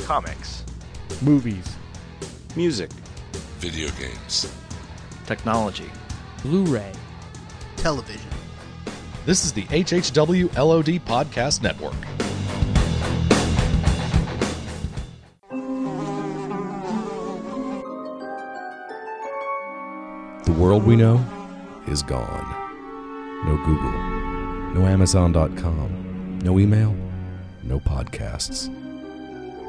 comics, movies, music, video games, technology, Blu ray, television. This is the HHW LOD Podcast Network. The world we know is gone. No Google, no Amazon.com, no email, no podcasts.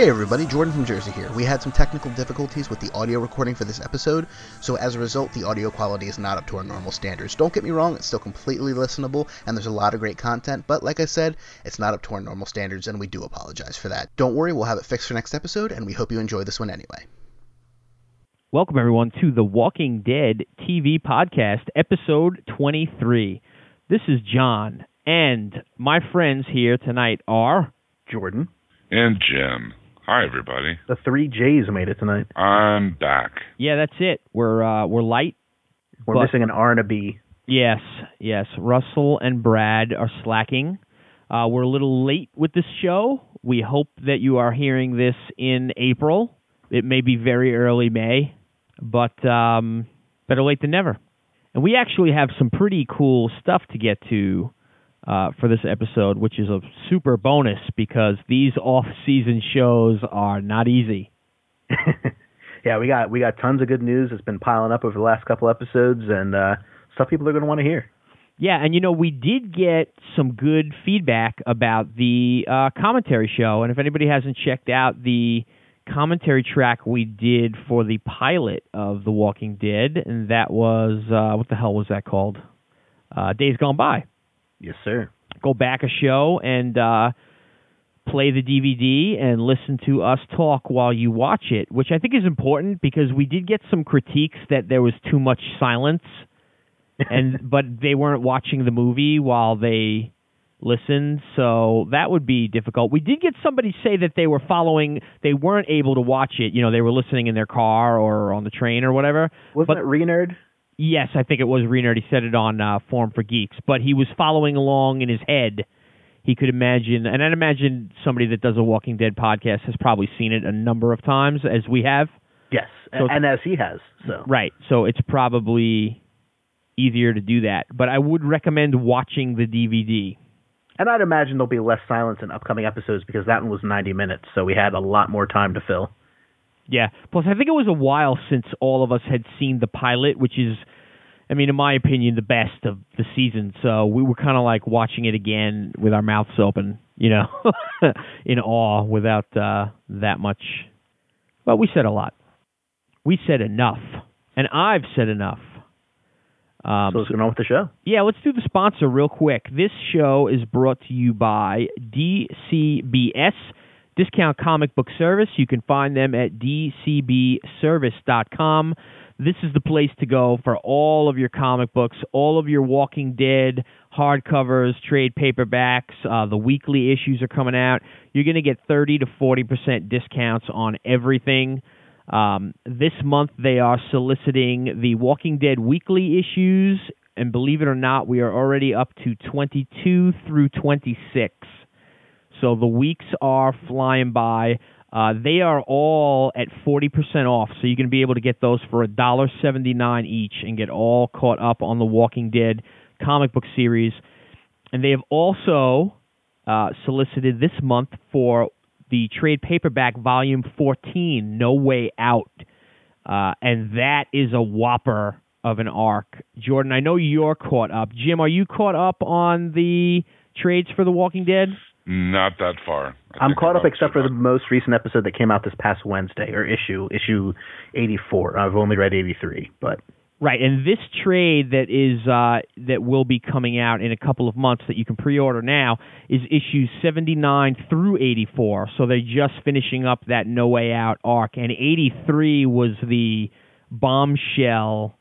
Hey everybody, Jordan from Jersey here. We had some technical difficulties with the audio recording for this episode, so as a result, the audio quality is not up to our normal standards. Don't get me wrong, it's still completely listenable, and there's a lot of great content, but like I said, it's not up to our normal standards, and we do apologize for that. Don't worry, we'll have it fixed for next episode, and we hope you enjoy this one anyway. Welcome, everyone, to the Walking Dead TV podcast, episode 23. This is John, and my friends here tonight are Jordan. and Jim. Hi, everybody. The three J's made it tonight. I'm back. Yeah, that's it. We're uh, we're light. We're But- missing an R and a B. Yes, yes. Russell and Brad are slacking. Uh, we're a little late with this show. We hope that you are hearing this in April. It may be very early May, but um, better late than never. And we actually have some pretty cool stuff to get to uh, for this episode, which is a super bonus because these off-season shows are not easy. yeah, we got we got tons of good news. It's been piling up over the last couple episodes, and uh, stuff people are going to want to hear. Yeah, and you know, we did get some good feedback about the uh, commentary show. And if anybody hasn't checked out the commentary track we did for the pilot of The Walking Dead, and that was, uh, what the hell was that called? Uh, Days Gone By. Yes, sir. Go back a show and uh, play the DVD and listen to us talk while you watch it, which I think is important because we did get some critiques that there was too much silence and but they weren't watching the movie while they listened, so that would be difficult. We did get somebody say that they were following, they weren't able to watch it. You know, they were listening in their car or on the train or whatever. Wasn't But- it Renerd? Yes, I think it was Renerd. He said it on uh, Forum for Geeks, but he was following along in his head. He could imagine, and I'd imagine somebody that does a Walking Dead podcast has probably seen it a number of times, as we have. Yes, So- and as he has. So Right. So it's probably easier to do that. But I would recommend watching the DVD. and I'd imagine there'll be less silence in upcoming episodes because that one was 90 minutes, so we had a lot more time to fill. Yeah. Plus, I think it was a while since all of us had seen the pilot, which is, I mean, in my opinion, the best of the season. So we were kind of like watching it again with our mouths open, you know, in awe without uh, that much. Well, we said a lot. We said enough. And I've said enough. Um, So let's get on with the show. yeah, let's do the sponsor real quick. This show is brought to you by DCBS, Discount Comic Book Service. You can find them at dcbservice.com. This is the place to go for all of your comic books, all of your Walking Dead hardcovers, trade paperbacks. Uh, the weekly issues are coming out. You're going to get 30 to 40% discounts on everything. Um, this month they are soliciting the Walking Dead weekly issues, and believe it or not, we are already up to 22 through 26. So the weeks are flying by. Uh, they are all at 40% off, so you're going to be able to get those for $1.79 each and get all caught up on the Walking Dead comic book series. And they have also uh, solicited this month for the trade paperback volume 14, No Way Out. Uh, and that is a whopper of an arc. Jordan, I know you're caught up. Jim, are you caught up on the trades for The Walking Dead? Not that far. I I'm caught up except for the most recent episode that came out this past Wednesday, or issue issue 84. I've only read 83, but Right, and this trade that is uh, that will be coming out in a couple of months that you can pre-order now is issues 79 through 84. So they're just finishing up that No Way Out arc, and 83 was the bombshell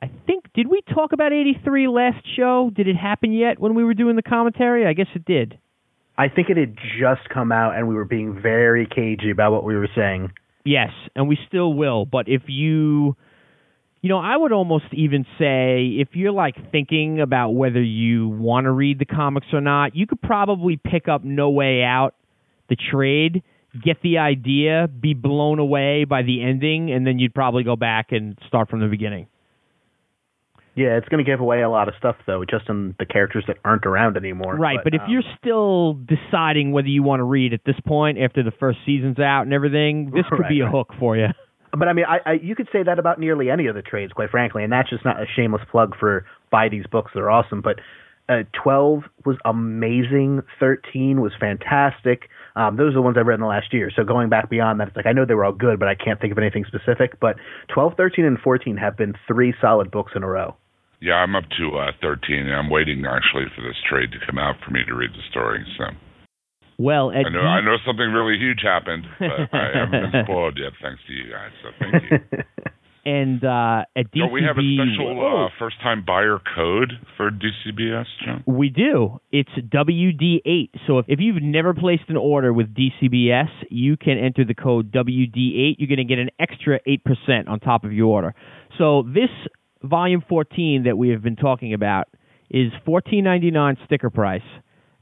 I think did we talk about 83 last show? Did it happen yet when we were doing the commentary? I guess it did. I think it had just come out, and we were being very cagey about what we were saying. Yes, and we still will. But if you, you know, I would almost even say if you're like thinking about whether you want to read the comics or not, you could probably pick up No Way Out, the trade, get the idea, be blown away by the ending, and then you'd probably go back and start from the beginning. Yeah, it's going to give away a lot of stuff though, just in the characters that aren't around anymore. Right, but, if um, you're still deciding whether you want to read at this point after the first season's out and everything, this could be a Right. hook for you. But I mean, I, I you could say that about nearly any of the trades, quite frankly, and that's just not a shameless plug for buy these books. They're awesome. But uh, twelve was amazing. Thirteen was fantastic. Um, those are the ones I read in the last year. So going back beyond that, it's like I know they were all good, but I can't think of anything specific. But 12, 13, and 14 have been three solid books in a row. Yeah, I'm up to uh, 13, and I'm waiting actually for this trade to come out for me to read the story. So Well, at I know D- I know something really huge happened, but I haven't been spoiled yet, thanks to you guys. So thank you. and uh, at DCB, Don't we have a special uh, first-time buyer code for DCBS, John? We do. It's WD8. So if, if you've never placed an order with DCBS, you can enter the code WD8. You're going to get an extra 8% on top of your order. So this volume 14 that we have been talking about is $14.99 sticker price.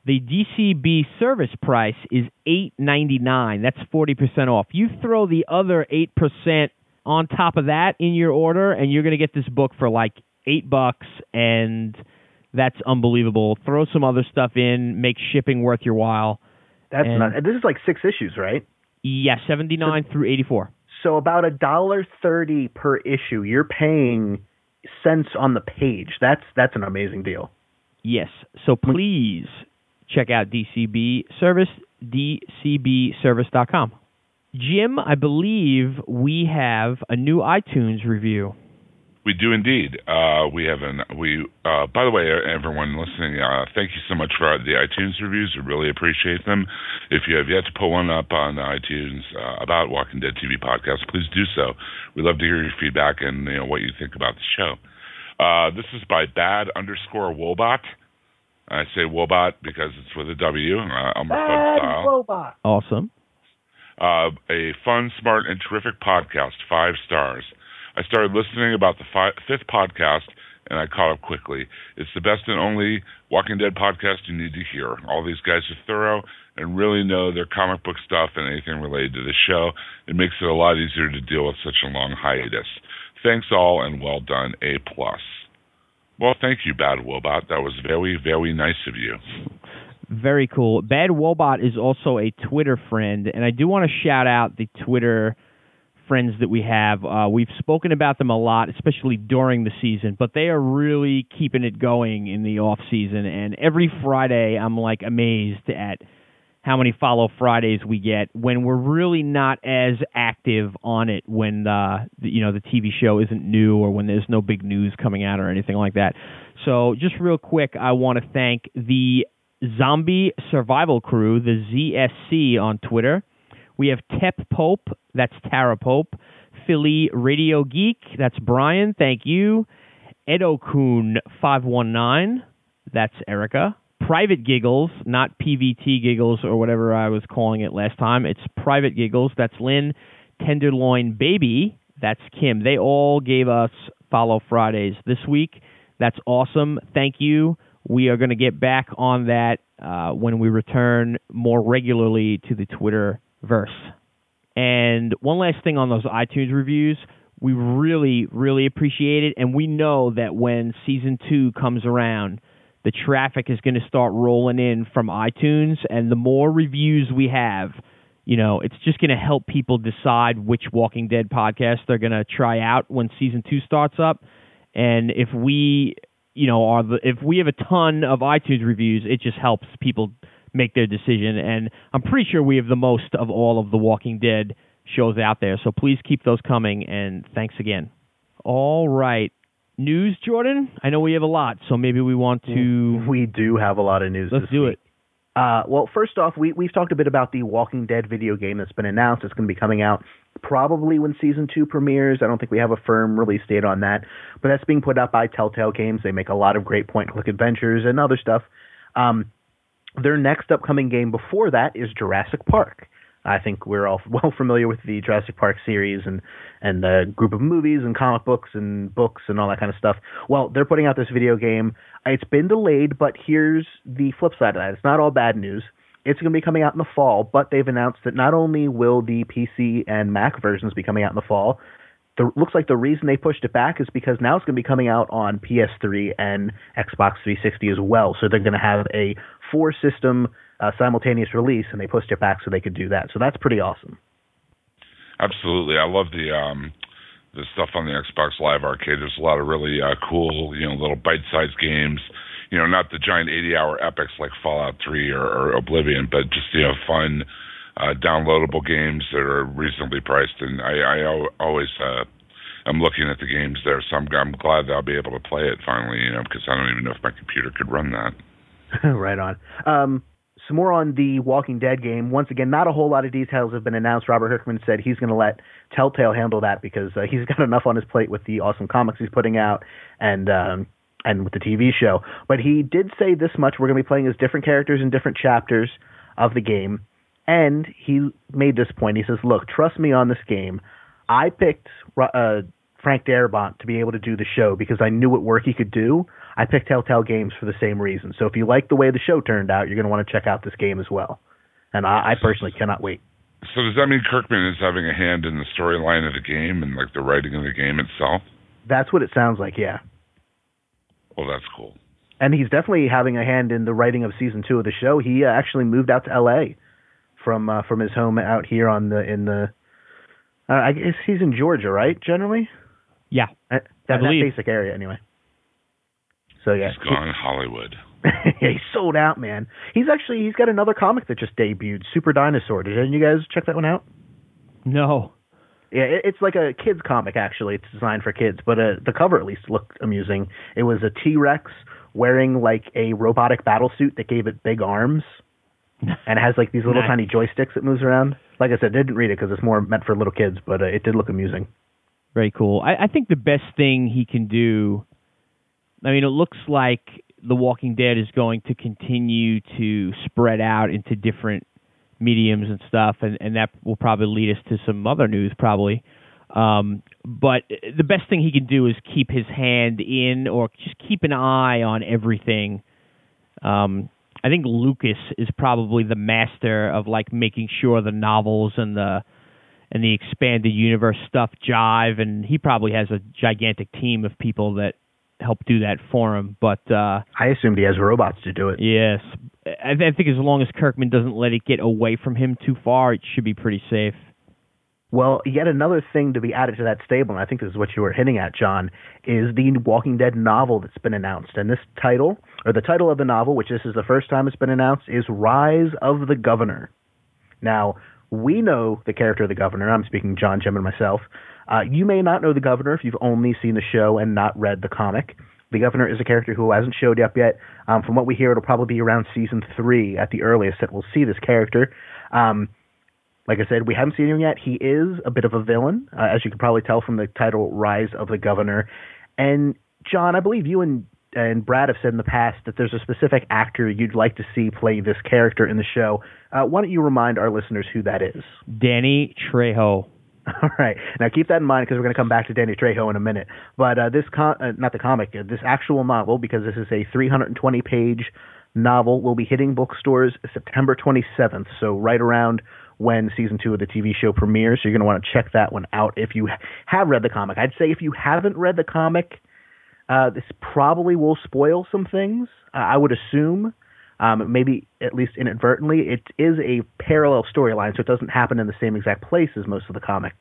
The DCB service price is $8.99. That's 40% off. You throw the other 8% on top of that in your order and you're going to get this book for like 8 bucks and that's unbelievable. Throw some other stuff in, make shipping worth your while. That's And- not. This is like six issues, right? Yeah, 79 through 84. So about a dollar thirty per issue. You're paying cents on the page. That's that's an amazing deal. Yes. So please check out DCB service, dcbservice.com. Jim, I believe we have a new iTunes review. We do indeed. Uh, we have an we. Uh, by the way, everyone listening, uh, thank you so much for the iTunes reviews. We really appreciate them. If you have yet to pull one up on iTunes uh, about Walking Dead TV podcast, please do so. We love to hear your feedback and you know what you think about the show. Uh, this is by Bad underscore Wobot. I say Wobot because it's with a W, uh, Elmer Fudd style. Awesome. Uh, a fun, smart, and terrific podcast. Five stars. I started listening about the fi- fifth podcast, and I caught up quickly. It's the best and only Walking Dead podcast you need to hear. All these guys are thorough and really know their comic book stuff and anything related to the show. It makes it a lot easier to deal with such a long hiatus. Thanks all, and well done. A plus. Well, thank you, Bad Wobot. That was very, very nice of you. Very cool. Bad Wobot is also a Twitter friend, and I do want to shout out the Twitter friends that we have. Uh, we've spoken about them a lot, especially during the season, but they are really keeping it going in the off season. And every Friday, I'm like amazed at how many follow Fridays we get when we're really not as active on it when you know the TV show isn't new or when there's no big news coming out or anything like that. So just real quick, I want to thank the Zombie Survival Crew, the ZSC on Twitter. We have Tep Pope, that's Tara Pope. Philly Radio Geek, that's Brian, thank you. Edokun five one nine, that's Erica. Private Giggles, not PVT Giggles or whatever I was calling it last time. It's Private Giggles, that's Lynn. Tenderloin Baby, that's Kim. They all gave us Follow Fridays this week. That's awesome. Thank you. We are going to get back on that uh, when we return more regularly to the Twitter verse. And one last thing on those iTunes reviews, we really, really appreciate it. And we know that when season two comes around, the traffic is going to start rolling in from iTunes. And the more reviews we have, you know, it's just going to help people decide which Walking Dead podcast they're going to try out when season two starts up. And if we, you know, are the, if we have a ton of iTunes reviews, it just helps people make their decision. And I'm pretty sure we have the most of all of the Walking Dead shows out there. So please keep those coming. And thanks again. All right. News, Jordan? I know we have a lot, so maybe we want to. We do have a lot of news. Let's do week. it. Uh, well, first off, we we've talked a bit about the Walking Dead video game that's been announced. It's going to be coming out probably when season two premieres. I don't think we have a firm release date on that, but that's being put out by Telltale Games. They make a lot of great point click adventures and other stuff. Um, their next upcoming game before that is Jurassic Park. I think we're all well familiar with the Jurassic Park series and and the group of movies and comic books and books and all that kind of stuff. Well, they're putting out this video game. It's been delayed, but here's the flip side of that. It's not all bad news. It's going to be coming out in the fall, but they've announced that not only will the PC and Mac versions be coming out in the fall, the, looks like the reason they pushed it back is because now it's going to be coming out on PS3 and Xbox 360 as well. So they're going to have a four system uh, simultaneous release, and they pushed it back so they could do that. So that's pretty awesome. Absolutely, I love the um, the stuff on the Xbox Live Arcade. There's a lot of really uh, cool, you know, little bite-sized games. You know, not the giant 80-hour epics like Fallout 3 or, or Oblivion, but just you know, fun, uh, downloadable games that are reasonably priced. And I, I always uh, I'm looking at the games there, so I'm, I'm glad that I'll be able to play it finally. You know, because I don't even know if my computer could run that. right on. Um, some more on the Walking Dead game. Once again, not a whole lot of details have been announced. Robert Kirkman said he's going to let Telltale handle that because uh, he's got enough on his plate with the awesome comics he's putting out and um, and with the TV show. But he did say this much: we're going to be playing as different characters in different chapters of the game. And he made this point. He says, "Look, trust me on this game. I picked uh, Frank Darabont to be able to do the show because I knew what work he could do. I picked Telltale Games for the same reason. So if you like the way the show turned out, you're going to want to check out this game as well. And I, I personally cannot wait. So does that mean Kirkman is having a hand in the storyline of the game and like the writing of the game itself? That's what it sounds like, yeah. Well, that's cool. And he's definitely having a hand in the writing of season two of the show. He uh, actually moved out to L.A. from uh, from his home out here on the in the. Uh, I guess he's in Georgia, right? Generally. Yeah, uh, that, that basic area anyway. So yeah, he's gone Hollywood. yeah, he's sold out, man. He's actually he's got another comic that just debuted, Super Dinosaur. Did any of you guys check that one out? No. Yeah, it, it's like a kids comic actually. It's designed for kids, but uh, the cover at least looked amusing. It was a T Rex wearing like a robotic battle suit that gave it big arms, and it has like these little nice. tiny joysticks that moves around. Like I said, I didn't read it because it's more meant for little kids, but uh, it did look amusing. Very cool. I, I think the best thing he can do. I mean, it looks like The Walking Dead is going to continue to spread out into different mediums and stuff, and, and that will probably lead us to some other news, probably. Um, but the best thing he can do is keep his hand in, or just keep an eye on everything. Um, I think Lucas is probably the master of like making sure the novels and the and the expanded universe stuff jive, and he probably has a gigantic team of people that help do that for him. But uh, I assumed he has robots to do it. Yes, I, I think as long as Kirkman doesn't let it get away from him too far, it should be pretty safe. Well, yet another thing to be added to that stable, and I think this is what you were hinting at, John, is the Walking Dead novel that's been announced. And this title, or the title of the novel, which this is the first time it's been announced, is Rise of the Governor. Now, we know the character of the governor. I'm speaking John, Jim, and myself. Uh, you may not know the governor if you've only seen the show and not read the comic. The governor is a character who hasn't showed up yet. Um, from what we hear, it'll probably be around season three at the earliest that we'll see this character. Um, like I said, we haven't seen him yet. He is a bit of a villain, uh, as you can probably tell from the title "Rise of the Governor." And John, I believe you and and Brad have said in the past that there's a specific actor you'd like to see play this character in the show. Uh, why don't you remind our listeners who that is? Danny Trejo. All right. Now keep that in mind because we're going to come back to Danny Trejo in a minute. But uh, this, uh, not the comic, uh, this actual novel, because this is a 320 page novel, will be hitting bookstores September 27th. So right around when season two of the TV show premieres. So you're going to want to check that one out if you have read the comic. I'd say if you haven't read the comic, uh, this probably will spoil some things. Uh, I would assume, um, maybe at least inadvertently. It is a parallel storyline, so it doesn't happen in the same exact place as most of the comic.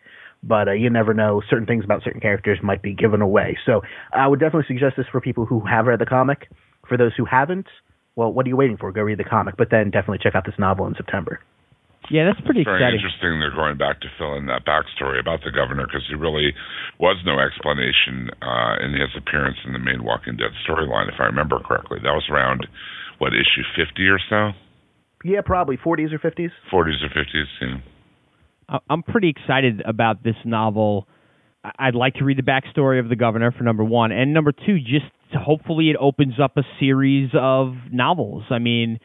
But uh, you never know. Certain things about certain characters might be given away. So I would definitely suggest this for people who have read the comic. For those who haven't, well, what are you waiting for? Go read the comic, but then definitely check out this novel in September. Yeah, that's pretty it's very exciting. interesting. They're going back to fill in that backstory about the governor because there really was no explanation uh, in his appearance in the main Walking Dead storyline, if I remember correctly. That was around what issue fifty or so. Yeah, probably forties or fifties. Forties or fifties. Yeah. I- I'm pretty excited about this novel. I- I'd like to read the backstory of the governor for number one, and number two, just hopefully it opens up a series of novels. I mean,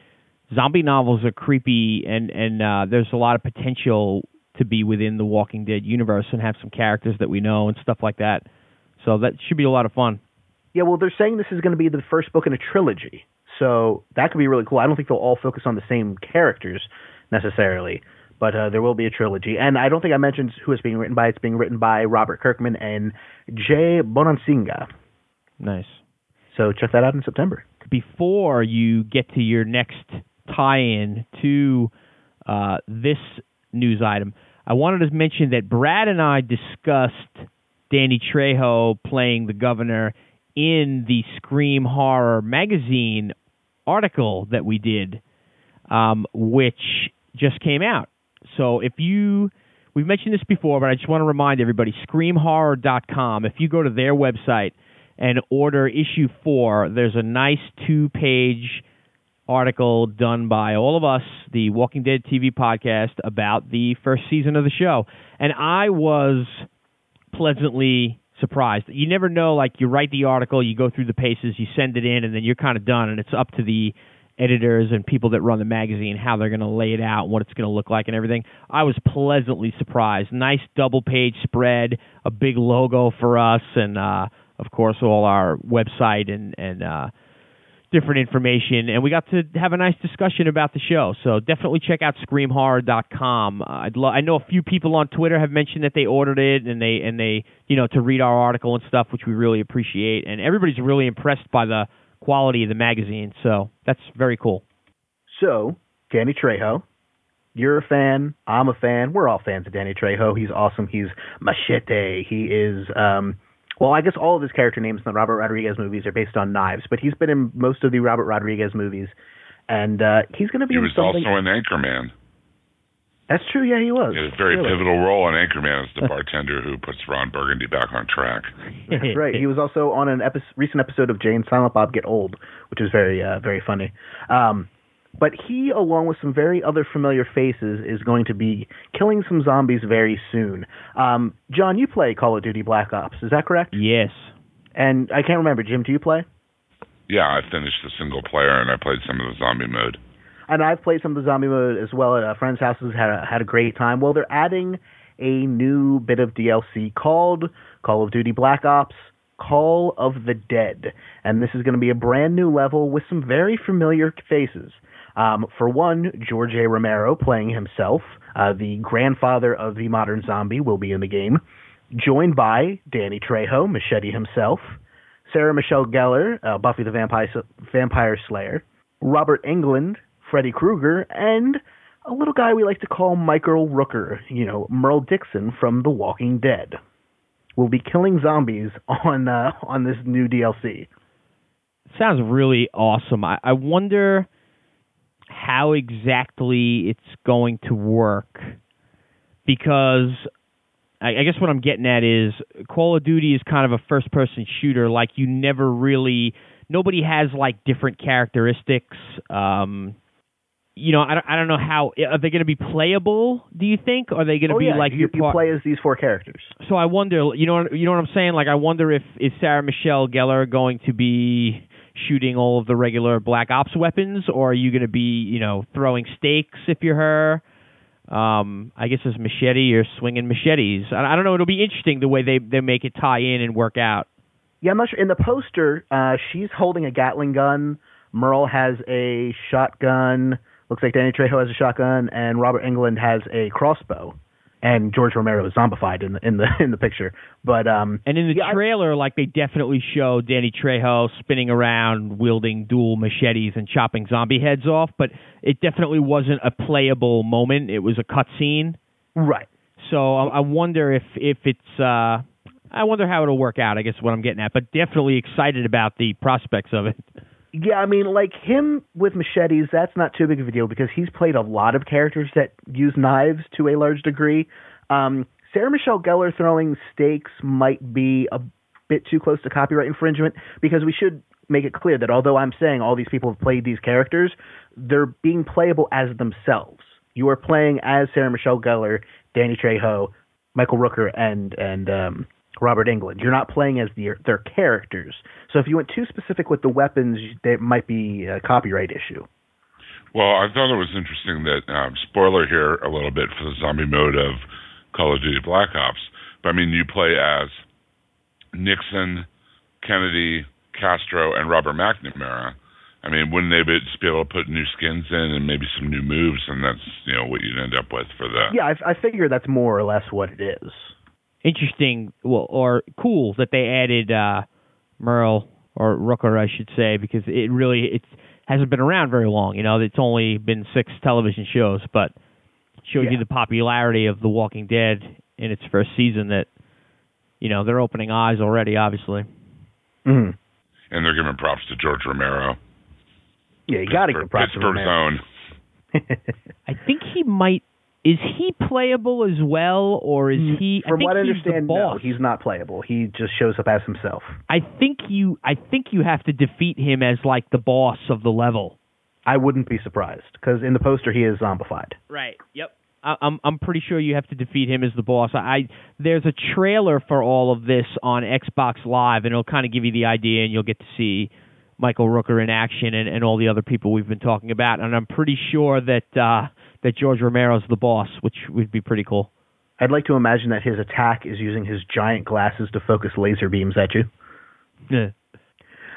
zombie novels are creepy, and and uh, there's a lot of potential to be within the Walking Dead universe and have some characters that we know and stuff like that. So that should be a lot of fun. Yeah, well, they're saying this is going to be the first book in a trilogy, so that could be really cool. I don't think they'll all focus on the same characters necessarily, but uh, there will be a trilogy. And I don't think I mentioned who it's being written by. It's being written by Robert Kirkman and Jay Bonansinga. Nice. So check that out in September. Before you get to your next tie-in to uh, this news item, I wanted to mention that Brad and I discussed Danny Trejo playing the governor in the Scream Horror magazine article that we did, um, which just came out. So if you, we've mentioned this before, but I just want to remind everybody, screamhorror.com, if you go to their website and order issue four, there's a nice two page article done by all of us, the Walking Dead TV podcast, about the first season of the show. And I was pleasantly surprised. You never know, like, you write the article, you go through the paces, you send it in, and then you're kind of done, and it's up to the editors and people that run the magazine how they're going to lay it out, what it's going to look like, and everything. I was pleasantly surprised. Nice double page spread, a big logo for us, and uh, of course all our website and and uh, different information. And we got to have a nice discussion about the show. So definitely check out screamhorror.com. I'd lo- I know a few people on Twitter have mentioned that they ordered it and they and they you know to read our article and stuff, which we really appreciate. And everybody's really impressed by the quality of the magazine. So that's very cool. So, Danny Trejo, you're a fan. I'm a fan. We're all fans of Danny Trejo. He's awesome. He's Machete. He is, um, well, I guess all of his character names in the Robert Rodriguez movies are based on knives, but he's been in most of the Robert Rodriguez movies. And uh, he's going to be He was something. also in Anchorman. That's true. Yeah, he was. He had a very Really. pivotal role in Anchorman as the bartender who puts Ron Burgundy back on track. That's right. He was also on an epi- recent episode of Jay and Silent Bob Get Old, which is very, uh, very funny. Um, but he, along with some very other familiar faces, is going to be killing some zombies very soon. Um, John, you play Call of Duty Black Ops, is that correct? Yes. And I can't remember, Jim, do you play? Yeah, I finished the single player and I played some of the zombie mode. And I've played some of the zombie mode as well at a friends' houses. Had a, had a great time. Well, they're adding a new bit of DLC called Call of Duty Black Ops: Call of the Dead, and this is going to be a brand new level with some very familiar faces. Um, for one, George A. Romero playing himself, uh, the grandfather of the modern zombie, will be in the game, joined by Danny Trejo, Machete himself, Sarah Michelle Gellar, uh, Buffy the Vampire Vampire Slayer, Robert Englund, Freddy Krueger, and a little guy we like to call Michael Rooker, you know, Merle Dixon from The Walking Dead. Will be killing zombies on uh, on this new DLC. Sounds really awesome. I, I wonder how exactly it's going to work because I, I guess what I'm getting at is Call of Duty is kind of a first person shooter. Like you never really nobody has like different characteristics. Um, you know, I don't, I don't know how are they going to be playable? Do you think? Are they going to oh be yeah, like you, you play as these four characters. so I wonder, you know, you know what I'm saying? Like, I wonder if is Sarah Michelle Gellar going to be shooting all of the regular Black Ops weapons, or are you going to be, you know, throwing stakes if you're her? Um, I guess it's machete or swinging machetes. I, I don't know. It'll be interesting the way they they make it tie in and work out. Yeah, I'm not sure. In the poster, uh, she's holding a Gatling gun. Merle has a shotgun. Looks like Danny Trejo has a shotgun, and Robert Englund has a crossbow. And George Romero is zombified in the in the in the picture. But um, And in the Yeah, I- trailer, like they definitely show Danny Trejo spinning around, wielding dual machetes and chopping zombie heads off. But it definitely wasn't a playable moment. It was a cutscene. right. So I, I wonder if if it's uh I wonder how it'll work out. I guess what I'm getting at, but definitely excited about the prospects of it. Yeah, I mean, like him with machetes, that's not too big of a deal because he's played a lot of characters that use knives to a large degree. Um, Sarah Michelle Gellar throwing stakes might be a bit too close to copyright infringement because we should make it clear that although I'm saying all these people have played these characters, they're being playable as themselves. You are playing as Sarah Michelle Gellar Danny Trejo, Michael Rooker, and and um, Robert Englund. You're not playing as the, their characters. So if you went too specific with the weapons, there might be a copyright issue. Well, I thought it was interesting that um, spoiler here a little bit for the zombie mode of Call of Duty Black Ops. But I mean, you play as Nixon, Kennedy, Castro, and Robert McNamara. I mean, wouldn't they be, just be able to put new skins in and maybe some new moves, and that's you know what you'd end up with for the Yeah, I, I figure that's more or less what it is. Interesting, well, or cool that they added uh, Merle or Rooker, I should say, because it really it hasn't been around very long. You know, it's only been six television shows, but shows Yeah. you the popularity of The Walking Dead in its first season. That you know they're opening eyes already, obviously. Mm. and they're giving props to George Romero. Yeah, you got to Pittsburgh- give props to Pittsburgh's Romero. own. I think he might. Is he playable as well, or is he? From I think what I understand, the no, he's not playable. He just shows up as himself. I think you. I think you have to defeat him as like the boss of the level. I wouldn't be surprised because in the poster he is zombified. Right. Yep. I, I'm I'm pretty sure you have to defeat him as the boss. I there's a trailer for all of this on Xbox Live, and it'll kind of give you the idea, and you'll get to see Michael Rooker in action and, and all the other people we've been talking about. And I'm pretty sure that uh, that George Romero's the boss, which would be pretty cool. I'd like to imagine that his attack is using his giant glasses to focus laser beams at you. Yeah.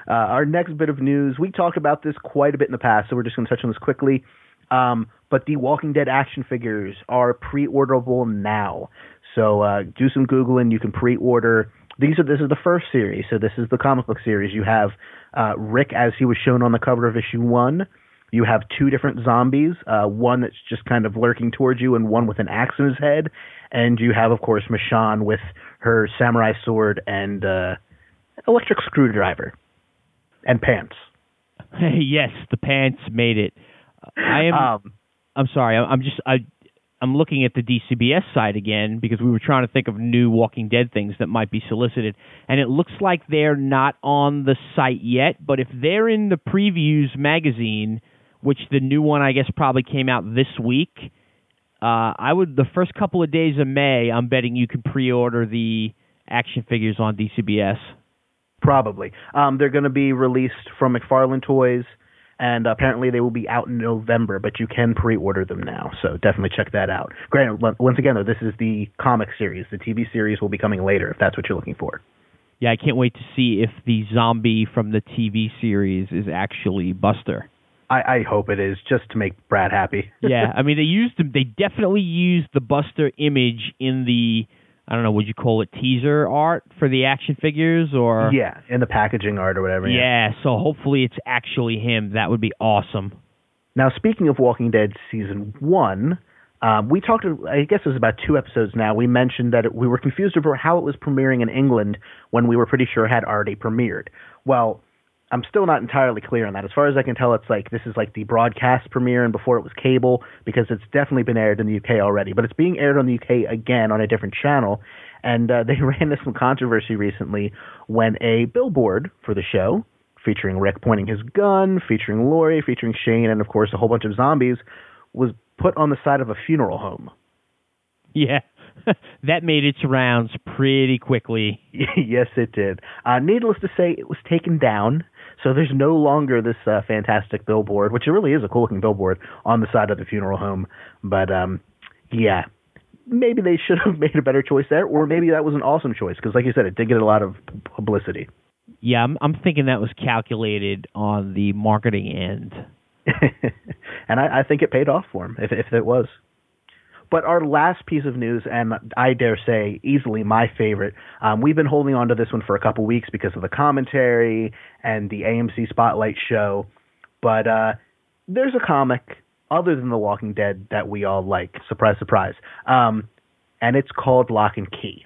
Uh, our next bit of news, we talked about this quite a bit in the past, so we're just going to touch on this quickly. Um, but the Walking Dead action figures are pre-orderable now. So uh, do some googling. You can pre-order. These are this is the first series, so this is the comic book series. You have uh, Rick as he was shown on the cover of issue one. You have two different zombies, uh, one that's just kind of lurking towards you, and one with an axe in his head. And you have, of course, Michonne with her samurai sword and uh, electric screwdriver and pants. yes, the pants made it. I am. Um, I'm sorry. I'm just. I. I'm looking at the DCBS site again because we were trying to think of new Walking Dead things that might be solicited, and it looks like they're not on the site yet. But if they're in the previews magazine, which the new one I guess probably came out this week, uh, I would the first couple of days of May. I'm betting you can pre-order the action figures on DCBS. Probably. Um, they're going to be released from McFarlane Toys, and apparently they will be out in November, but you can pre-order them now, so definitely check that out. Granted, once again, though, this is the comic series. The TV series will be coming later, if that's what you're looking for. Yeah, I can't wait to see if the zombie from the TV series is actually Buster. I, I hope it is, just to make Brad happy. yeah, I mean they used them. They definitely used the Buster image in the I don't know, would you call it teaser art for the action figures or yeah, in the packaging art or whatever. Yeah, so hopefully it's actually him. That would be awesome. Now, speaking of Walking Dead season one, um, we talked. I guess it was about two episodes now. We mentioned that it, we were confused over how it was premiering in England when we were pretty sure it had already premiered. Well, I'm still not entirely clear on that. As far as I can tell, it's like this is like the broadcast premiere, and before it was cable because it's definitely been aired in the UK already. But it's being aired on the UK again on a different channel, and uh, they ran into some controversy recently when a billboard for the show featuring Rick pointing his gun, featuring Lori, featuring Shane, and of course a whole bunch of zombies, was put on the side of a funeral home. Yeah. that made its rounds pretty quickly. yes, it did. Uh, needless to say, it was taken down. So there's no longer this uh, fantastic billboard, which it really is a cool looking billboard on the side of the funeral home. But um, yeah, maybe they should have made a better choice there, or maybe that was an awesome choice because, like you said, it did get a lot of publicity. Yeah, I'm I'm thinking that was calculated on the marketing end. and I, I think it paid off for him, if if it was. But our last piece of news, and I dare say easily my favorite, um, we've been holding on to this one for a couple weeks because of the commentary and the AMC Spotlight show. But uh, there's a comic other than The Walking Dead that we all like. Surprise, surprise. Um, and it's called Locke and Key.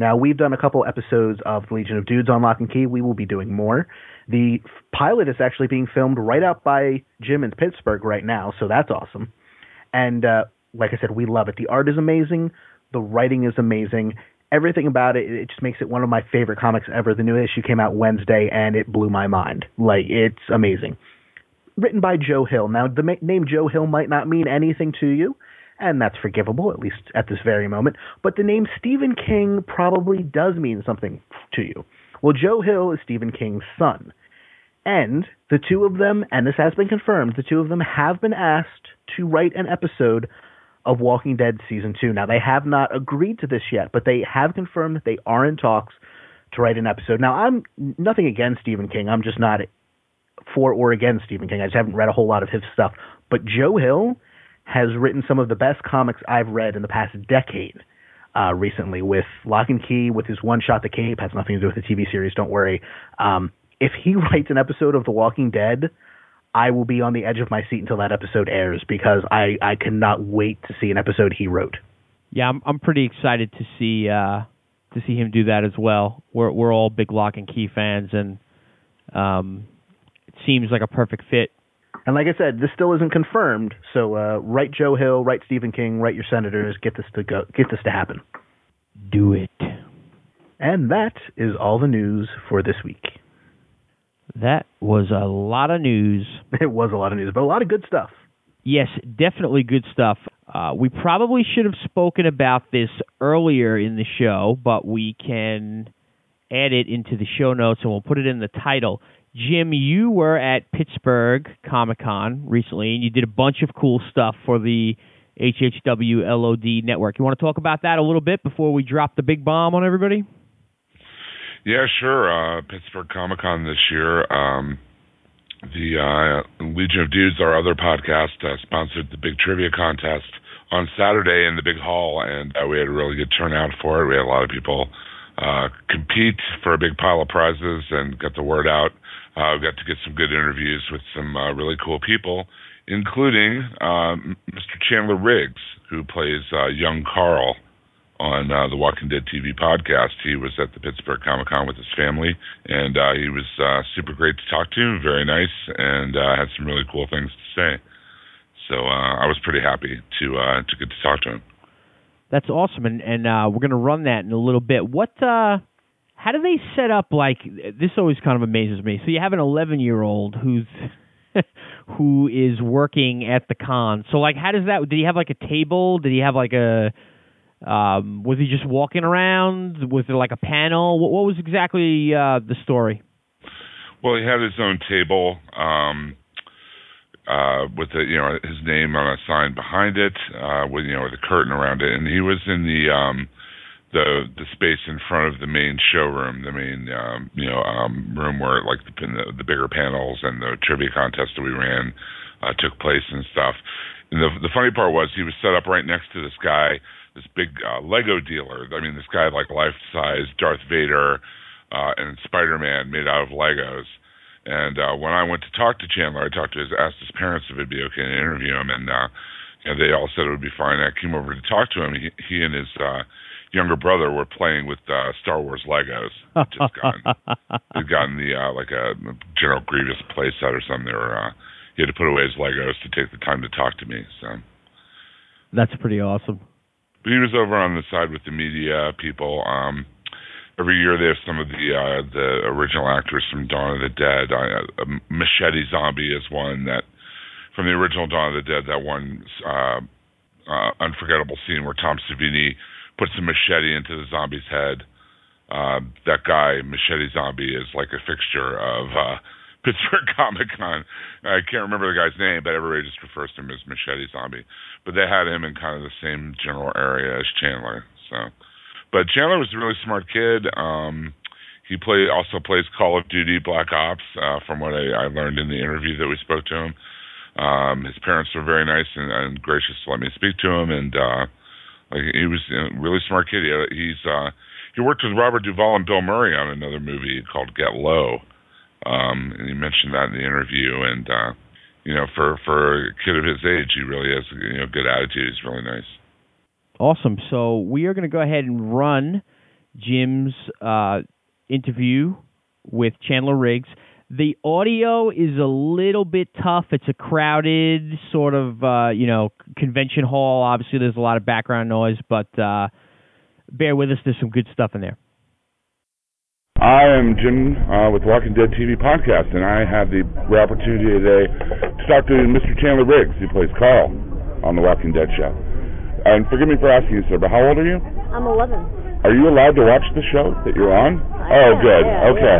Now, we've done a couple episodes of the Legion of Dudes on Locke and Key. We will be doing more. The pilot is actually being filmed right out by Jim in Pittsburgh right now, so that's awesome. And uh, like I said, we love it. The art is amazing. The writing is amazing. Everything about it, it just makes it one of my favorite comics ever. The new issue came out Wednesday, and it blew my mind. Like, it's amazing. Written by Joe Hill. Now, the ma- name Joe Hill might not mean anything to you, and that's forgivable, at least at this very moment. But the name Stephen King probably does mean something to you. Well, Joe Hill is Stephen King's son. And the two of them, and this has been confirmed, the two of them have been asked to write an episode of Walking Dead season two. Now, they have not agreed to this yet, but they have confirmed that they are in talks to write an episode. Now, I'm nothing against Stephen King. I'm just not for or against Stephen King. I just haven't read a whole lot of his stuff. But Joe Hill has written some of the best comics I've read in the past decade. Uh, recently, with Locke and Key, with his one shot, The Cape, has nothing to do with the TV series. Don't worry. Um, if he writes an episode of The Walking Dead, I will be on the edge of my seat until that episode airs because I I cannot wait to see an episode he wrote. Yeah, I'm I'm pretty excited to see uh to see him do that as well. We're we're all big Locke and Key fans, and um, it seems like a perfect fit. And like I said, this still isn't confirmed. So uh, write Joe Hill, write Stephen King, write your senators, get this to go, get this to happen. Do it. And that is all the news for this week. That was a lot of news. It was a lot of news, but a lot of good stuff. Yes, definitely good stuff. Uh, we probably should have spoken about this earlier in the show, but we can add it into the show notes and we'll put it in the title. Jim, you were at Pittsburgh Comic Con recently and you did a bunch of cool stuff for the HHW LOD network. You want to talk about that a little bit before we drop the big bomb on everybody? Yeah, sure. Uh, Pittsburgh Comic Con this year. Um, the uh, Legion of Dudes, our other podcast, uh, sponsored the big trivia contest on Saturday in the big hall, and uh, we had a really good turnout for it. We had a lot of people uh, compete for a big pile of prizes and got the word out. Uh, we got to get some good interviews with some really cool people, including Mr. Chandler Riggs, who plays young Carl on uh, the Walking Dead TV podcast. He was at the Pittsburgh Comic Con with his family, and uh, he was uh, super great to talk to, very nice, and uh, had some really cool things to say. So uh, I was pretty happy to uh, to get to talk to him. That's awesome, and and uh, we're to run that in a little bit. What? Uh, how do they set up? Like this always kind of amazes me. So you have an 11 year old who's who is working at the con. So like, how does that? Did he have like a table? Did he have like a um, was he just walking around? Was there like a panel? What, what was exactly uh, the story? Well, he had his own table um, uh, with the, you know his name on a sign behind it, uh, with you know with a curtain around it, and he was in the um, the the space in front of the main showroom, the main um, you know um, room where like the, the bigger panels and the trivia contest that we ran uh, took place and stuff. And the the funny part was he was set up right next to this guy this big uh, Lego dealer. I mean, this guy had like life size Darth Vader uh, and Spider Man made out of Legos. And uh, when I went to talk to Chandler, I talked to his asked his parents if it'd be okay to interview him, and uh, you know, they all said it would be fine. I came over to talk to him. He, he and his uh, younger brother were playing with uh, Star Wars Legos. Just gotten, they'd gotten the uh, like a General Grievous playset or something. They were uh, he had to put away his Legos to take the time to talk to me. So that's pretty awesome. But he was over on the side with the media people. Um, every year they have some of the uh, the original actors from Dawn of the Dead. Uh, Machete Zombie is one that from the original Dawn of the Dead. That one uh, uh, unforgettable scene where Tom Savini puts a machete into the zombie's head. Uh, that guy, Machete Zombie, is like a fixture of uh, Pittsburgh Comic Con. I can't remember the guy's name, but everybody just refers to him as Machete Zombie. But they had him in kind of the same general area as Chandler. So, but Chandler was a really smart kid. Um, he play also plays Call of Duty Black Ops. Uh, from what I, I learned in the interview that we spoke to him, um, his parents were very nice and, and gracious to let me speak to him, and uh, like he was a really smart kid. He, he's uh, he worked with Robert Duvall and Bill Murray on another movie called Get Low um, and he mentioned that in the interview. And uh, you know, for for a kid of his age, he really has you know good attitude. He's really nice. Awesome. So we are going to go ahead and run Jim's uh, interview with Chandler Riggs. The audio is a little bit tough. It's a crowded sort of uh, you know convention hall. Obviously, there's a lot of background noise, but uh, bear with us. There's some good stuff in there. I am Jim uh, with Walking Dead TV podcast, and I have the opportunity today to talk to Mr. Chandler Riggs, who plays Carl on The Walking Dead show. And forgive me for asking you, sir, but how old are you? I'm 11. Are you allowed to watch the show that you're on? I oh, am, good. yeah, okay.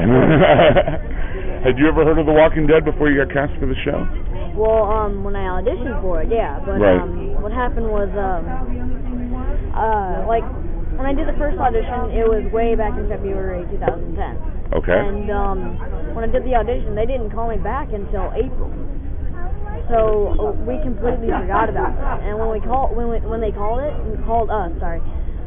Had you ever heard of The Walking Dead before you got cast for the show? Well, um, when I auditioned for it, yeah. But Right. um, what happened was, um, uh, like when I did the first audition, it was way back in February 2010. Okay. And um, when I did the audition, they didn't call me back until April. So uh, we completely forgot about it. And when we called, when we, when they called it, called us, sorry,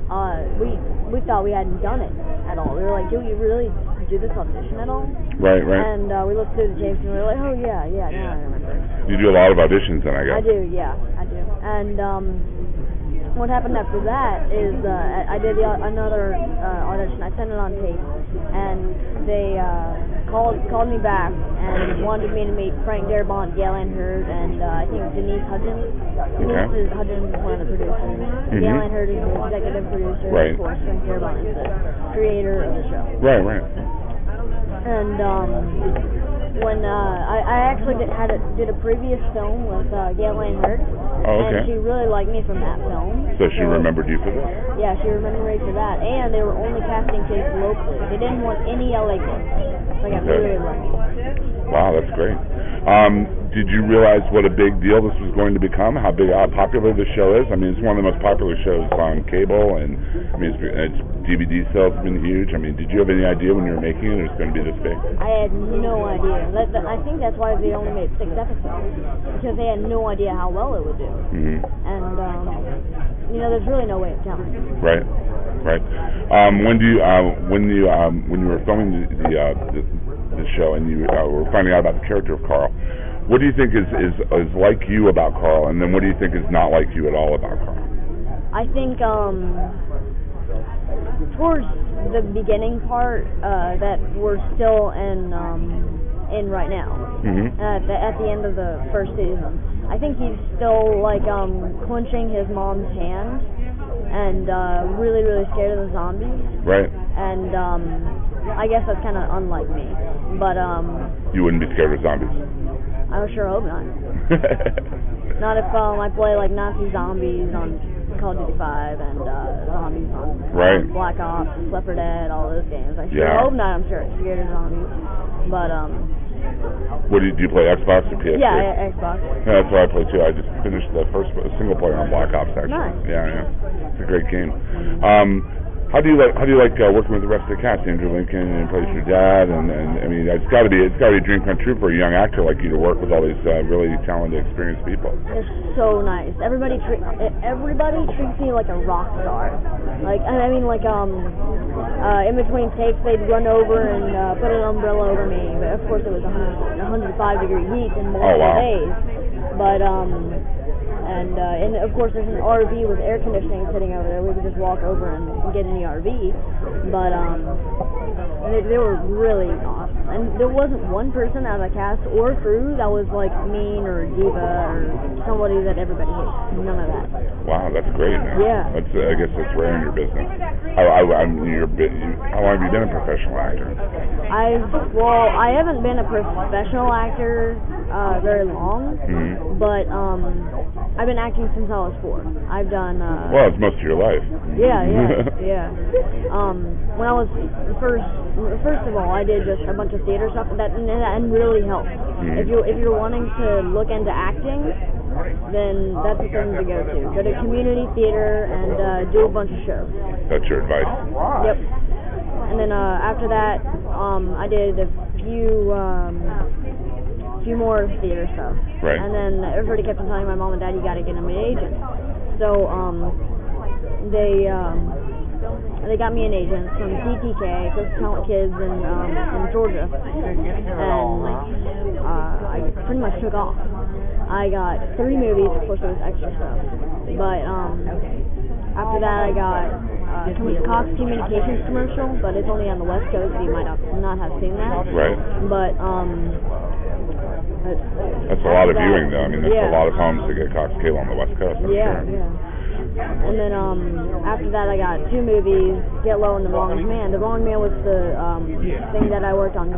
uh, we we thought we hadn't done it at all. We were like, do we really do this audition at all? Right, right. And uh, we looked through the tapes and we were like, oh yeah, yeah, now I remember. You do a lot of auditions then, I guess. I do, yeah, I do. And um, what happened after that is uh, I did the, another uh, audition. I sent it on tape, and they uh, called called me back and wanted me to meet Frank Darabont, Gale Anne Hurd, and uh, I think Denise Hudgens. Denise is Hudgens is one of the producers. Mhm. Gale Anne Hurd is the executive producer. Right. Of course, Frank Darabont is the creator of the show. Right, right. And um, when uh, I, I actually did, had a, did a previous film with uh, Gale Anne Hurd, Oh, and okay. she really liked me from that film. So she remembered you for that? Yeah, she remembered me for that, and they were only casting kids locally. They didn't want any LA kids. So I got Okay. really lucky. Wow, that's great. Um, did you realize what a big deal this was going to become? How big, how popular the show is? I mean, it's one of the most popular shows on cable, and I mean, it's, it's DVD sales have been huge. I mean, did you have any idea when you were making it it was going to be this big? I had no idea. I think that's why they only made six episodes because they had no idea how well it would do. hmm And um, you know, there's really no way of telling. Right, right. Um, when do you, uh, when you, um, when you were filming the the, uh, the, the show and you uh, were finding out about the character of Carl, what do you think is, is is like you about Carl, and then what do you think is not like you at all about Carl? I think um towards the beginning part uh that we're still in um in right now. hmm At the at the end of the first season. I think he's still like um clenching his mom's hand and uh really, really scared of the zombies. Right. And um I guess that's kinda unlike me. But um You wouldn't be scared of zombies. I sure hope not. Not if um I play like Nazi zombies on Call of Duty 5 and uh, zombies on Right. Black Ops, 4 Dead, all those games. I sure Yeah. hope not. I'm sure scared of zombies, but um what do you, do you play Xbox or PS3? yeah, yeah, Xbox. Yeah, that's what I play too. I just finished the first single player on Black Ops actually. Nice. Yeah, yeah. It's a great game. Um, how do you like how do you like uh, working with the rest of the cast? Andrew Lincoln and plays your dad, and, and I mean it's got to be it's got to be a dream come true for a young actor like you to work with all these uh, really talented, experienced people. It's so nice. Everybody treat everybody treats me like a rock star. Like and I mean, like um, uh, in between takes, they'd run over and uh, put an umbrella over me. But of course, it was 100, 105 degree heat in multiple Oh, wow. days. But um, and uh, and of course, there's an RV with air conditioning sitting over there. We could just walk over and get in the RV. But um, they, they were really awesome. And there wasn't one person out of the cast or crew that was like mean or diva or somebody that everybody hates. None of that. Wow, that's great. Man. Yeah. That's uh, I guess that's rare in your business. I, I, I'm you're bit. How long have you been a professional actor? I've well, I haven't been a professional actor uh, very long, hmm but um, I've been acting since I was four. I've done. Uh, Well, it's most of your life. Yeah, yeah, yeah. Um, when I was first, first of all, I did just a bunch of theater stuff that and that really helped. Mhm. If you if you're wanting to look into acting, then that's the thing to go to. Go to community theater and uh, do a bunch of shows. That's your advice. Yep. And then uh, after that, um, I did a few um, few more theater stuff. Right. And then everybody kept on telling my mom and dad, you got to get him an agent. So um, they um, they got me an agent from TTK, Social Talent Kids in um, in Georgia, and uh, I pretty much took off. I got three movies, of course there was extra stuff, but um, after that I got uh, Cox Communications commercial, but it's only on the West Coast, so you might not not have seen that. Right. But um, but That's a lot of viewing, though. I mean, that's yeah. a lot of homes to get Cox Cable on the West Coast. I'm Yeah, sure. yeah. And then um after that I got two movies, Get Low and The Wrong Man. The Wrong Man was the um thing that I worked on,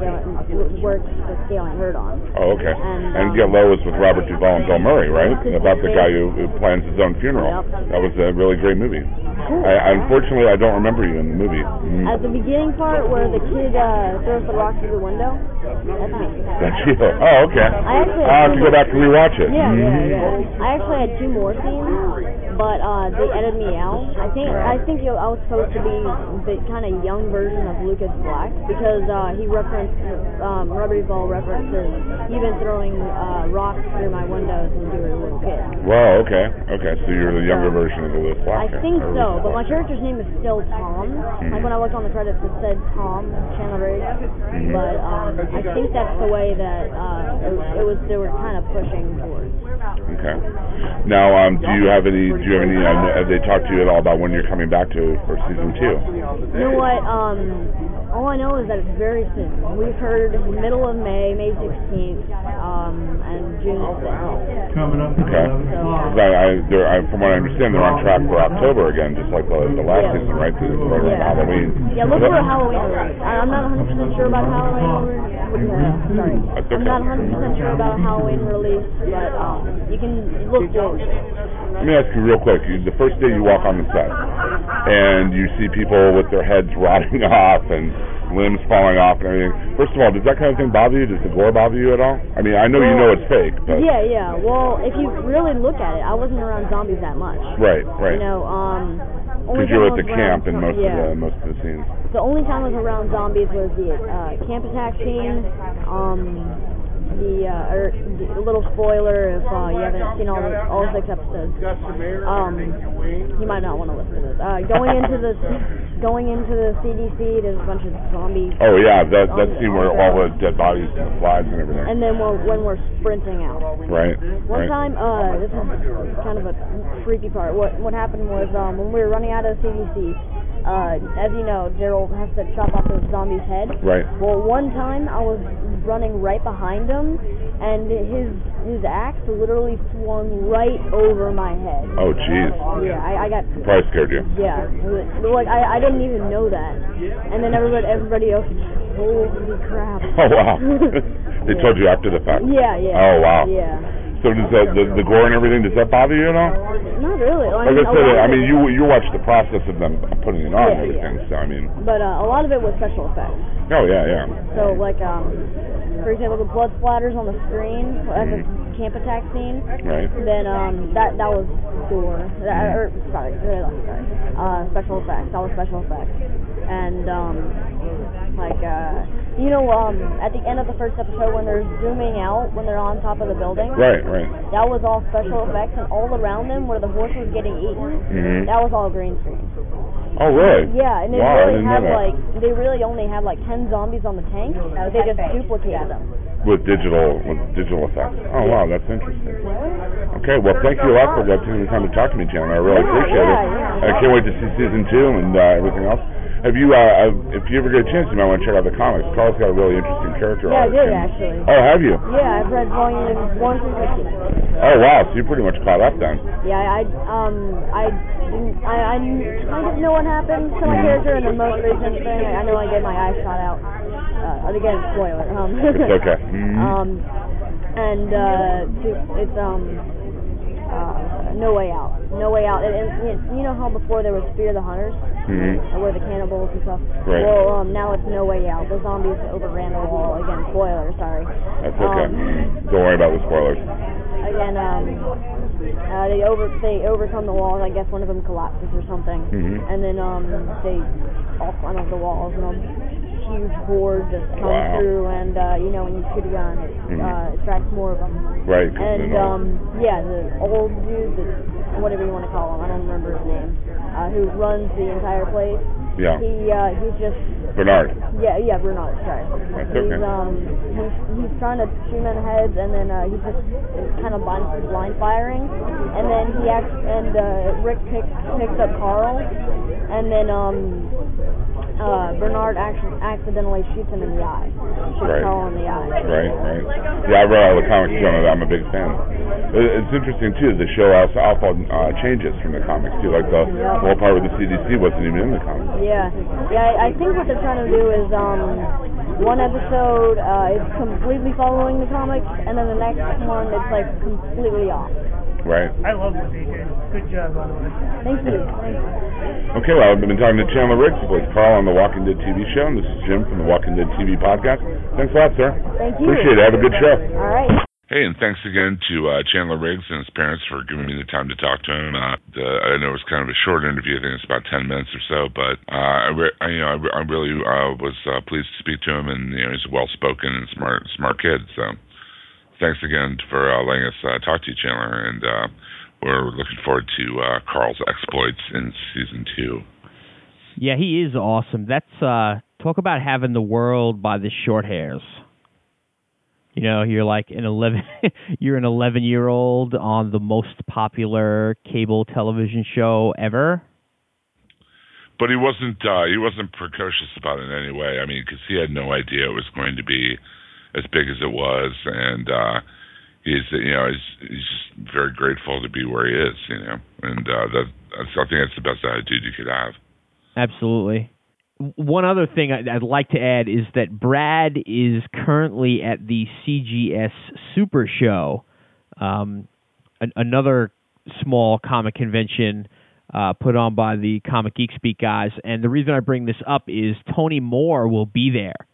worked with Gale Anne Hurd on. Oh, okay. And, And um, Get Low was with Robert Duvall and Bill Murray, right? About the guy who, who plans his own funeral. Yep. That was a really great movie. Cool. I, unfortunately, I don't remember you in the movie. Mm. At the beginning part where the kid uh, throws the rock through the window, that's me. That's you. Oh, okay. I actually I'll have to go back and rewatch it. Yeah, yeah, Mhm. yeah. I actually had two more scenes, but uh, they edited me out. I think I think I was supposed to be the kind of young version of Lucas Black because uh, he referenced um, Robert Duvall references you've throwing uh, rocks through my windows since you were a little kid. Well, okay, okay. So you're the younger version of the Lewis I think or- so, but my character's name is still Tom. Mm-hmm. Like when I looked on the credits, it said Tom Chandler Riggs. Mm-hmm. But um, I think that's the way that uh, it, it was. They were kind of pushing towards. Okay. Now, um, do you have any? Do you have any? Uh, have they talked to you at all about when you're coming back to for season two? You know what? Um, all I know is that it's very soon. We've heard middle of May, May 16th, um, and June. Coming up. Okay. 'Cause I, I, they're, I, from what I understand, they're on track for October again, just like the, the last Yeah. season, right? To, right around Yeah. Halloween. Yeah, look for a Halloween release. I- I'm not 100% sure about Halloween. Re- uh, sorry, That's I'm okay. not 100% sure about Halloween release, but um, you can look forward. to it. Let me ask you real quick. You, the first day you walk on the set, and you see people with their heads rotting off and limbs falling off and everything. First of all, does that kind of thing bother you? Does the gore bother you at all? I mean, I know you know it's fake, but Yeah, yeah. Well, if you really look at it, I wasn't around zombies that much. right, right. You know, um, only Because you're time at the I was around- camp in most yeah. of the most of the scenes. The only time I was around zombies was the uh, camp attack scene. Um, the uh, or the little spoiler if uh, you haven't seen all the, all six episodes. Um, you might not want to listen to this. Uh, going into the going into the CDC, there's a bunch of zombies. Oh yeah, that that scene where all the dead bodies and the flies and everything. And then we're, when we're sprinting out. right, One right. time, uh, this is kind of a freaky part. What what happened was um, when we were running out of the CDC, uh, as you know, Daryl has to chop off the zombie's head. Right. Well, one time I was running right behind him, and his his axe literally swung right over my head. Oh jeez, Yeah, I, I got probably scared you. yeah, like I I didn't even know that, and then everybody everybody else, holy crap. Oh wow. they told you after the fact. Yeah, yeah. Oh wow. Yeah. So does that the, the gore and everything does that bother you at all? Not really. I Like I mean, a said, I mean you you watch the process of them putting it on Yeah, and everything. Yeah. So I mean, But uh, a lot of it was special effects. Oh yeah, yeah. So like um, for example, the blood splatters on the screen at the camp attack scene. Right. Then um, that that was gore. That, or sorry, sorry. Uh, special effects. That was special effects. And um, like uh, you know um, at the end of the first episode when they're zooming out when they're on top of the building. Right, right. That was all special effects, and all around them where the horse was getting eaten, Mhm. that was all green screen. Oh really? Yeah, and they Wow, really didn't had like they really only had like ten zombies on the tank. but They just duplicated them. With digital with digital effects. Oh wow, that's interesting. Okay, well thank you a lot for taking the time to talk to me, Chandler. I really Yeah, appreciate yeah, it. yeah. I can't wait to see season two and uh, everything else. Have you, uh, uh, if you ever get a chance, you might want to check out the comics. Carl's got a really interesting character Yeah, I arc. did and- actually. Oh, have you? Yeah, I've read volume one through fifteen. Oh wow, so you're pretty much caught up then. Yeah, I um I didn't I I kind of know what happened to my character in the most recent thing. I know I get my eyes shot out. Uh, again, spoiler. Um, It's okay. Mhm. um, and uh, it's um uh, No Way Out. No Way Out. And, and you know how before there was Fear the Hunters, Mhm. uh, where the cannibals and stuff. Right. Well, um, now it's No Way Out. The zombies overran the wall. Again, spoiler. Sorry. That's okay. Um, Don't worry about the spoilers. again, um, uh, they over they overcome the walls. I guess one of them collapses or something, Mhm. and then um, they all climb up the walls, and a huge horde just comes Wow. through, and uh, you know when you shoot a gun, it Mhm. uh, attracts more of them. Right. And um, yeah, the old dude, the, whatever you want to call him, I don't remember his name, uh, who runs the entire place. Yeah. He uh, he's just Bernard. yeah, yeah, Bernard, sorry. That's he's okay. um he's he's trying to shoot heads and then uh he's just kind of blind blind firing and then he acts and uh Rick picks picks up Carl and then um uh, Bernard actually accidentally shoots him in the eye. Shoots Right. Carl in the eye. Right, right. Yeah, I read all the comics. I'm a big fan. It- It's interesting too. The show also alpha uh, changes from the comics too. Like the whole part with the CDC wasn't even in the comics. Yeah, yeah. I, I think what they're trying to do is um, one episode uh, is completely following the comics, and then the next one it's like completely off. Right. I love the DJ. Good job, by the. Thank you. Okay, well, I've been talking to Chandler Riggs, who plays Carl on the Walking Dead TV show, and this is Jim from the Walking Dead TV podcast. Thanks a lot, sir. Thank you. Appreciate it. Have a good show. All right. Hey, and thanks again to uh, Chandler Riggs and his parents for giving me the time to talk to him. Uh, the, I know it was kind of a short interview. I think it's about ten minutes or so, but uh, I, re- I, you know, I, re- I really uh, was uh, pleased to speak to him, and you know, he's a well-spoken and smart, smart kid. So, thanks again for uh, letting us uh, talk to you, Chandler, and uh, we're looking forward to uh, Carl's exploits in season two. Yeah, he is awesome. That's uh talk about having the world by the short hairs. You know, you're like an 11 you're an 11-year-old on the most popular cable television show ever. but he wasn't uh he wasn't precocious about it in any way i mean because he had no idea it was going to be as big as it was and uh he's you know he's he's just very grateful to be where he is you know and uh that i think that's the best attitude you could have Absolutely. One other thing I'd, I'd like to add is that Brad is currently at the CGS Super Show, um, an, another small comic convention uh, put on by the Comic Geek Speak guys. And the reason I bring this up is Tony Moore will be there.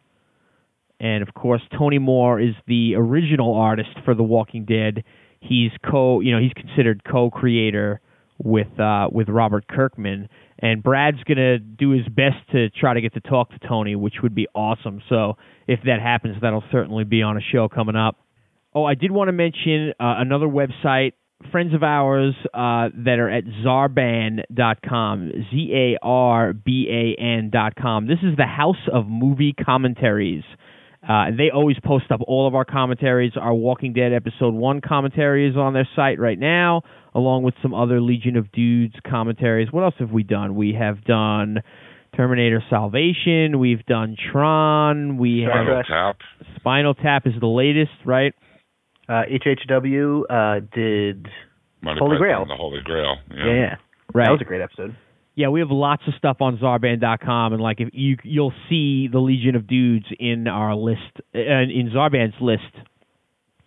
And of course, Tony Moore is the original artist for The Walking Dead. He's co, you know, he's considered co-creator with uh, with Robert Kirkman, and Brad's gonna do his best to try to get to talk to Tony, which would be awesome. So if that happens, that'll certainly be on a show coming up. Oh, I did want to mention uh, another website, friends of ours uh, that are at zarban.com, Z A R B A N.com. This is the House of Movie Commentaries. Uh, and they always post up all of our commentaries. Our Walking Dead episode one commentary is on their site right now, along with some other Legion of Dudes commentaries. What else have we done? We have done Terminator Salvation. We've done Tron. We have Spinal Tap. Spinal Tap is the latest, right? Uh, HHW uh, did. Monty Holy Python Grail. The Holy Grail. Yeah, yeah. Right. That was a great episode. Yeah, we have lots of stuff on Zarban.com, and like if you you'll see the Legion of Dudes in our list, uh, in Zarban's list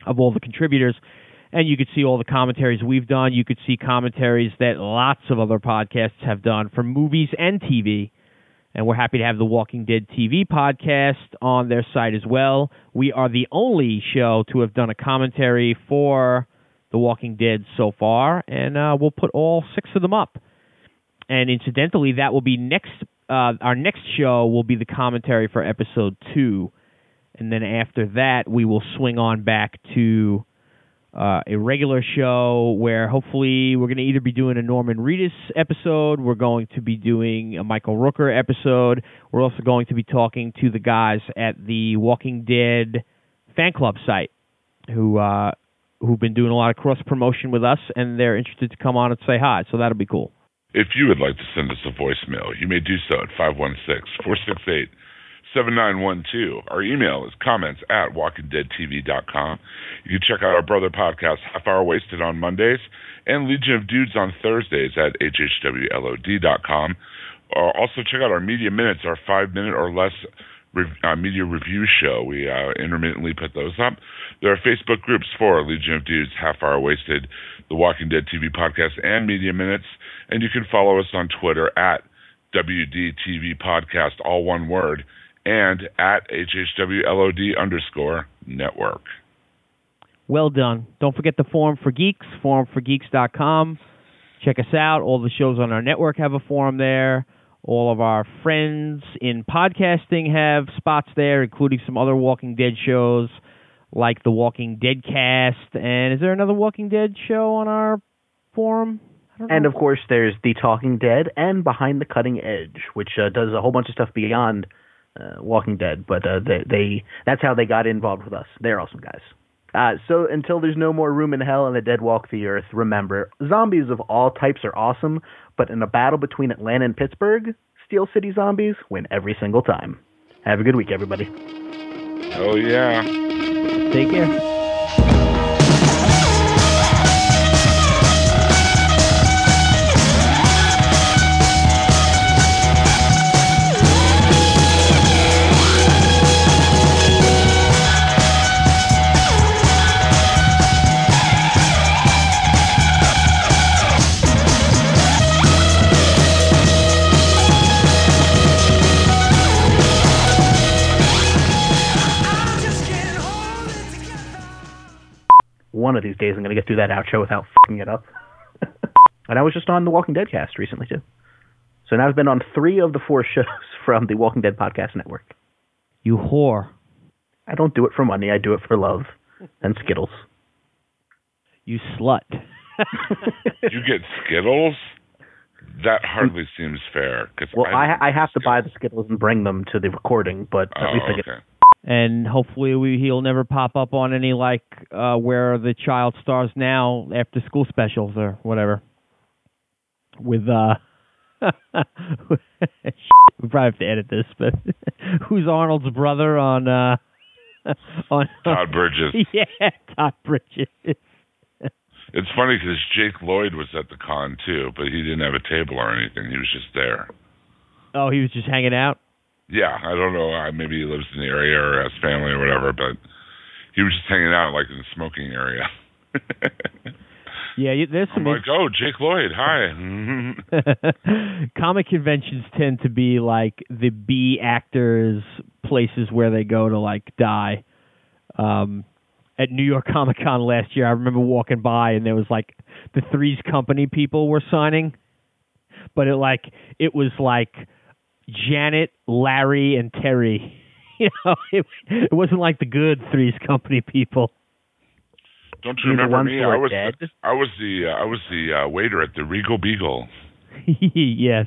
of all the contributors, and you could see all the commentaries we've done. You could see commentaries that lots of other podcasts have done for movies and TV. And we're happy to have the Walking Dead TV podcast on their site as well. We are the only show to have done a commentary for The Walking Dead so far, and uh, we'll put all six of them up and incidentally, that will be next. Uh, our next show will be the commentary for episode two, and then after that, we will swing on back to uh, a regular show where hopefully we're going to either be doing a Norman Reedus episode, we're going to be doing a Michael Rooker episode, we're also going to be talking to the guys at the Walking Dead fan club site who uh, who've been doing a lot of cross promotion with us, and they're interested to come on and say hi. So that'll be cool. If you would like to send us a voicemail, you may do so at 516-468-7912. Our email is comments at walkingdeadtv.com. You can check out our brother podcast, Half Hour Wasted on Mondays, and Legion of Dudes on Thursdays at hhwlod.com. Or also check out our Media Minutes, our five-minute or less uh, media review show. We uh, intermittently put those up. There are Facebook groups for Legion of Dudes, Half Hour Wasted, the Walking Dead TV podcast, and Media Minutes. And you can follow us on Twitter at WDTV Podcast, all one word, and at HHWLOD underscore network. Well done. Don't forget the Forum for Geeks, forumforgeeks.com. Check us out. All the shows on our network have a forum there. All of our friends in podcasting have spots there, including some other Walking Dead shows like the Walking Dead cast. And is there another Walking Dead show on our forum? I don't know. And of course, there's The Talking Dead and Behind the Cutting Edge, which uh, does a whole bunch of stuff beyond uh, Walking Dead. But uh, they, they that's how they got involved with us. They're awesome guys. Uh, so until there's no more room in hell and the dead walk the earth, remember, zombies of all types are awesome, but in a battle between Atlanta and Pittsburgh, Steel City Zombies win every single time. Have a good week, everybody. Oh yeah. Take care. One of these days, I'm going to get through that outro without fucking it up. and I was just on the Walking Dead cast recently too. So now I've been on three of the four shows from the Walking Dead podcast network. You whore. I don't do it for money. I do it for love and Skittles. You slut. You get Skittles? That hardly seems fair. Cause Well, I, I I have to buy the Skittles and bring them to the recording, but at Oh, least I oh, get okay. And hopefully we, he'll never pop up on any like uh where the child stars now after school specials or whatever with uh we probably have to edit this but who's arnold's brother on uh on Todd Bridges. yeah todd bridges It's funny because Jake Lloyd was at the con too, but he didn't have a table or anything. He was just there. oh he was just hanging out Yeah, I don't know. uh, Maybe he lives in the area or has family or whatever, but he was just hanging out like in the smoking area. yeah you- there's I'm some like, oh, Jake Lloyd, hi. comic conventions tend to be like the B actors places where they go to like die. Um at New York Comic Con last year, I remember walking by and there was like the Three's Company people were signing, but it like it was like Janet, Larry, and Terry. You know, it, it wasn't like the good Three's Company people. Don't you You remember me? I was dead? I was the uh, I was the uh, waiter at the Regal Beagle. yes.